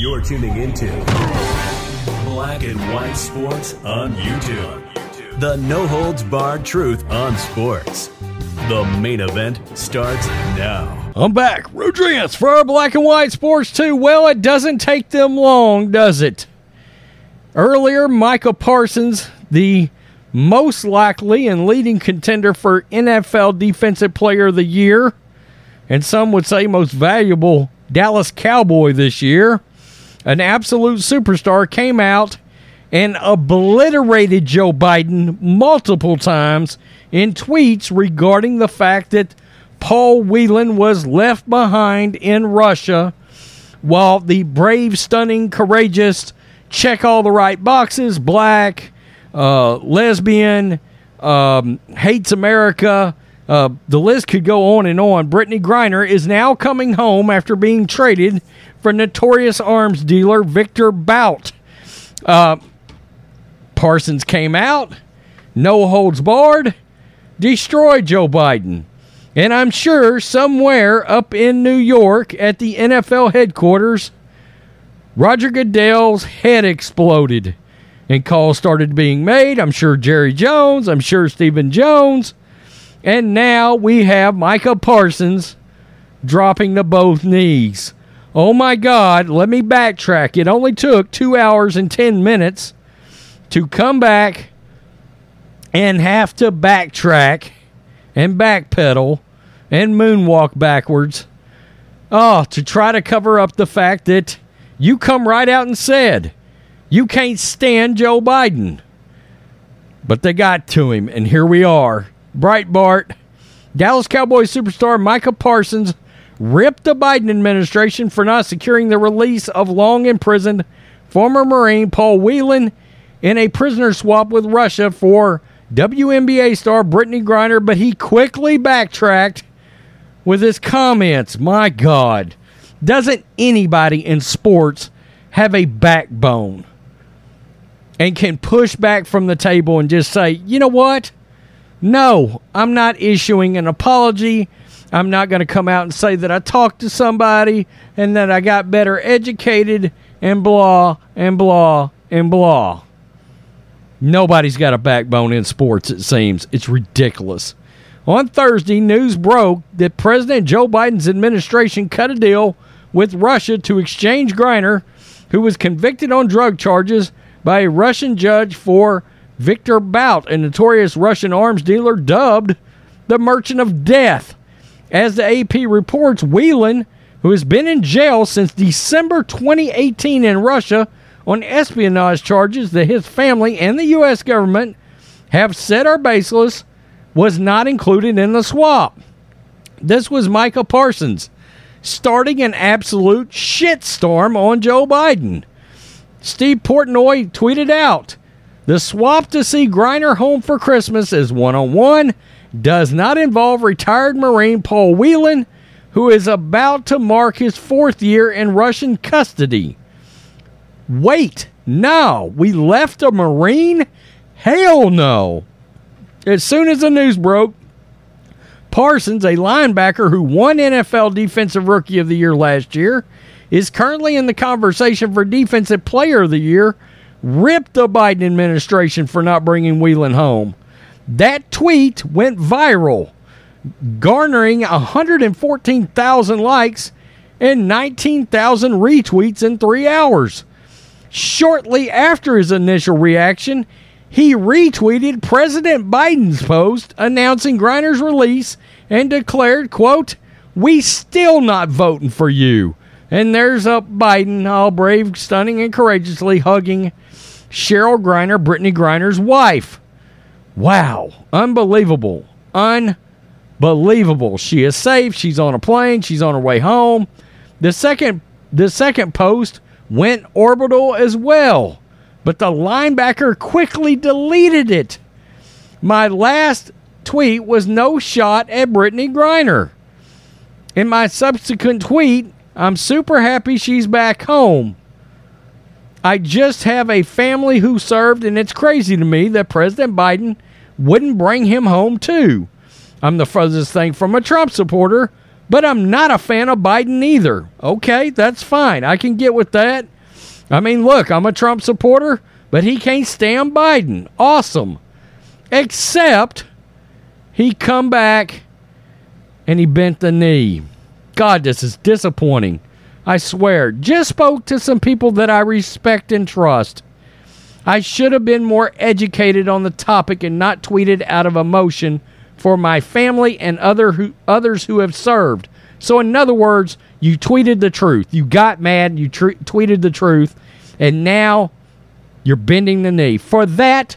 You're tuning into Black and White Sports on YouTube. The no holds barred truth on sports. The main event starts now. I'm back. Rodriguez for our Black and White Sports 2. Well, it doesn't take them long, does it? Earlier, Micah Parsons, the most likely and leading contender for NFL Defensive Player of the Year, and some would say most valuable Dallas Cowboy this year, an absolute superstar, came out and obliterated Joe Biden multiple times in tweets regarding the fact that Paul Whelan was left behind in Russia while the brave, stunning, courageous, check all the right boxes, black, uh, lesbian, um, hates America, uh, the list could go on and on. Brittney Griner is now coming home after being traded for notorious arms dealer Victor Bout. Uh, Parsons came out, no holds barred, destroyed Joe Biden. And I'm sure somewhere up in New York at the NFL headquarters, Roger Goodell's head exploded and calls started being made. I'm sure Jerry Jones, I'm sure Stephen Jones, and now we have Micah Parsons dropping to both knees. Oh my God, let me backtrack. It only took two hours and 10 minutes to come back and have to backtrack and backpedal and moonwalk backwards. Oh, to try to cover up the fact that you come right out and said you can't stand Joe Biden. But they got to him, and here we are. Breitbart, Dallas Cowboys superstar Micah Parsons ripped the Biden administration for not securing the release of long imprisoned former Marine Paul Whelan in a prisoner swap with Russia for WNBA star Brittney Griner, but he quickly backtracked with his comments. My God, doesn't anybody in sports have a backbone and can push back from the table and just say, you know what? No, I'm not issuing an apology. I'm not going to come out and say that I talked to somebody and that I got better educated and blah and blah and blah. Nobody's got a backbone in sports, it seems. It's ridiculous. On Thursday, news broke that President Joe Biden's administration cut a deal with Russia to exchange Griner, who was convicted on drug charges by a Russian judge for Victor Bout, a notorious Russian arms dealer dubbed the Merchant of Death. As the AP reports, Whelan, who has been in jail since December 2018 in Russia on espionage charges that his family and the U.S. government have said are baseless, was not included in the swap. This was Michael Parsons starting an absolute shitstorm on Joe Biden. Steve Portnoy tweeted out the swap to see Griner home for Christmas is one on one, does not involve retired Marine Paul Whelan, who is about to mark his fourth year in Russian custody. Wait, no, we left a Marine? Hell no. As soon as the news broke, Parsons, a linebacker who won NFL Defensive Rookie of the Year last year, is currently in the conversation for Defensive Player of the Year ripped the Biden administration for not bringing Whelan home. That tweet went viral, garnering 114,000 likes and 19,000 retweets in three hours. Shortly after his initial reaction, he retweeted President Biden's post announcing Griner's release and declared, quote, We still not voting for you. And there's up Biden, all brave, stunning, and courageously hugging Cheryl Griner, Brittney Griner's wife. Wow. Unbelievable. Unbelievable. She is safe. She's on a plane. She's on her way home. The second the second post went orbital as well, but the linebacker quickly deleted it. My last tweet was no shot at Brittney Griner. In my subsequent tweet, I'm super happy she's back home. I just have a family who served, and it's crazy to me that President Biden wouldn't bring him home too. I'm the furthest thing from a Trump supporter, but I'm not a fan of Biden either. Okay, that's fine. I can get with that. I mean, look, I'm a Trump supporter, but he can't stand Biden. Awesome. Except he come back and he bent the knee. God, this is disappointing. I swear. Just spoke to some people that I respect and trust. I should have been more educated on the topic and not tweeted out of emotion for my family and other who, others who have served. So, in other words, you tweeted the truth. You got mad, you tr- tweeted the truth, and now you're bending the knee. For that,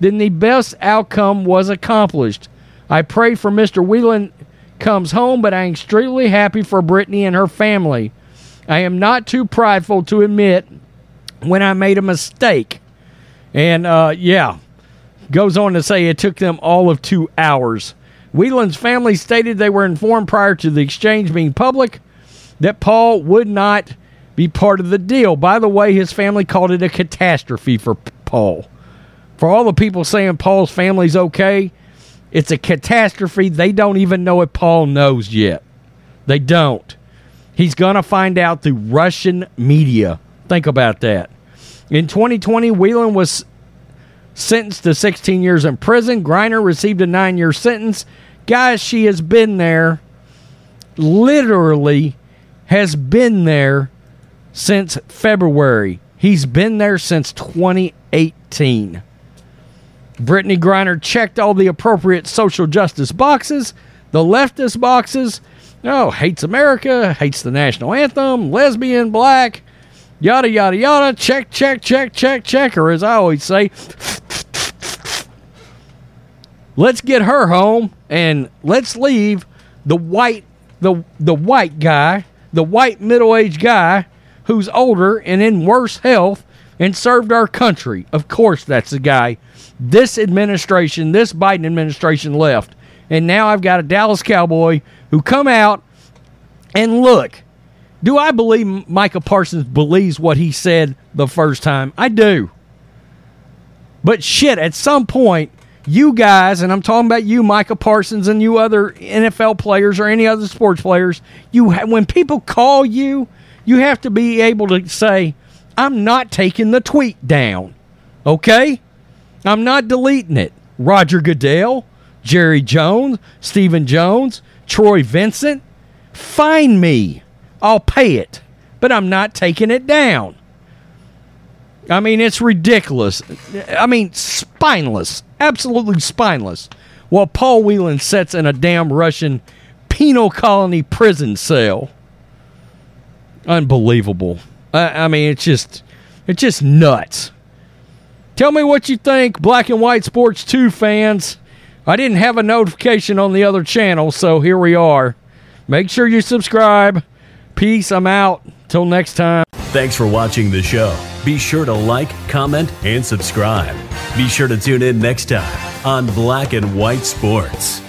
then the best outcome was accomplished. I pray for Mr. Whelan comes home, but I am extremely happy for Brittney and her family. I am not too prideful to admit when I made a mistake. And uh, yeah, goes on to say it took them all of two hours. Whelan's family stated they were informed prior to the exchange being public that Paul would not be part of the deal. By the way, his family called it a catastrophe for Paul. For all the people saying Paul's family's okay, it's a catastrophe. They don't even know if Paul knows yet. They don't. He's going to find out through Russian media. Think about that. In 2020, Whelan was sentenced to 16 years in prison. Griner received a nine year sentence. Guys, she has been there, literally has been there since February. He's been there since 2018. Brittney Griner checked all the appropriate social justice boxes, the leftist boxes. Oh, hates America, hates the national anthem, lesbian, black, yada, yada, yada. Check, check, check, check, check, as I always say, let's get her home and let's leave the white, the, the white guy, the white middle aged guy who's older and in worse health and served our country. Of course, that's the guy this administration, this Biden administration left. And now I've got a Dallas Cowboy who come out and look. Do I believe Micah Parsons believes what he said the first time? I do. But shit, at some point, you guys, and I'm talking about you, Micah Parsons, and you other NFL players or any other sports players, you ha- when people call you, you have to be able to say, "I'm not taking the tweet down." Okay? I'm not deleting it. Roger Goodell, Jerry Jones, Stephen Jones, Troy Vincent, find me. I'll pay it, but I'm not taking it down. I mean, it's ridiculous. I mean, spineless. Absolutely spineless. While Paul Whelan sits in a damn Russian penal colony prison cell. Unbelievable. I, I mean, it's just, it's just nuts. Tell me what you think, Black and White Sports 2 fans. I didn't have a notification on the other channel, so here we are. Make sure you subscribe. Peace. I'm out. Till next time. Thanks for watching the show. Be sure to like, comment, and subscribe. Be sure to tune in next time on Black and White Sports.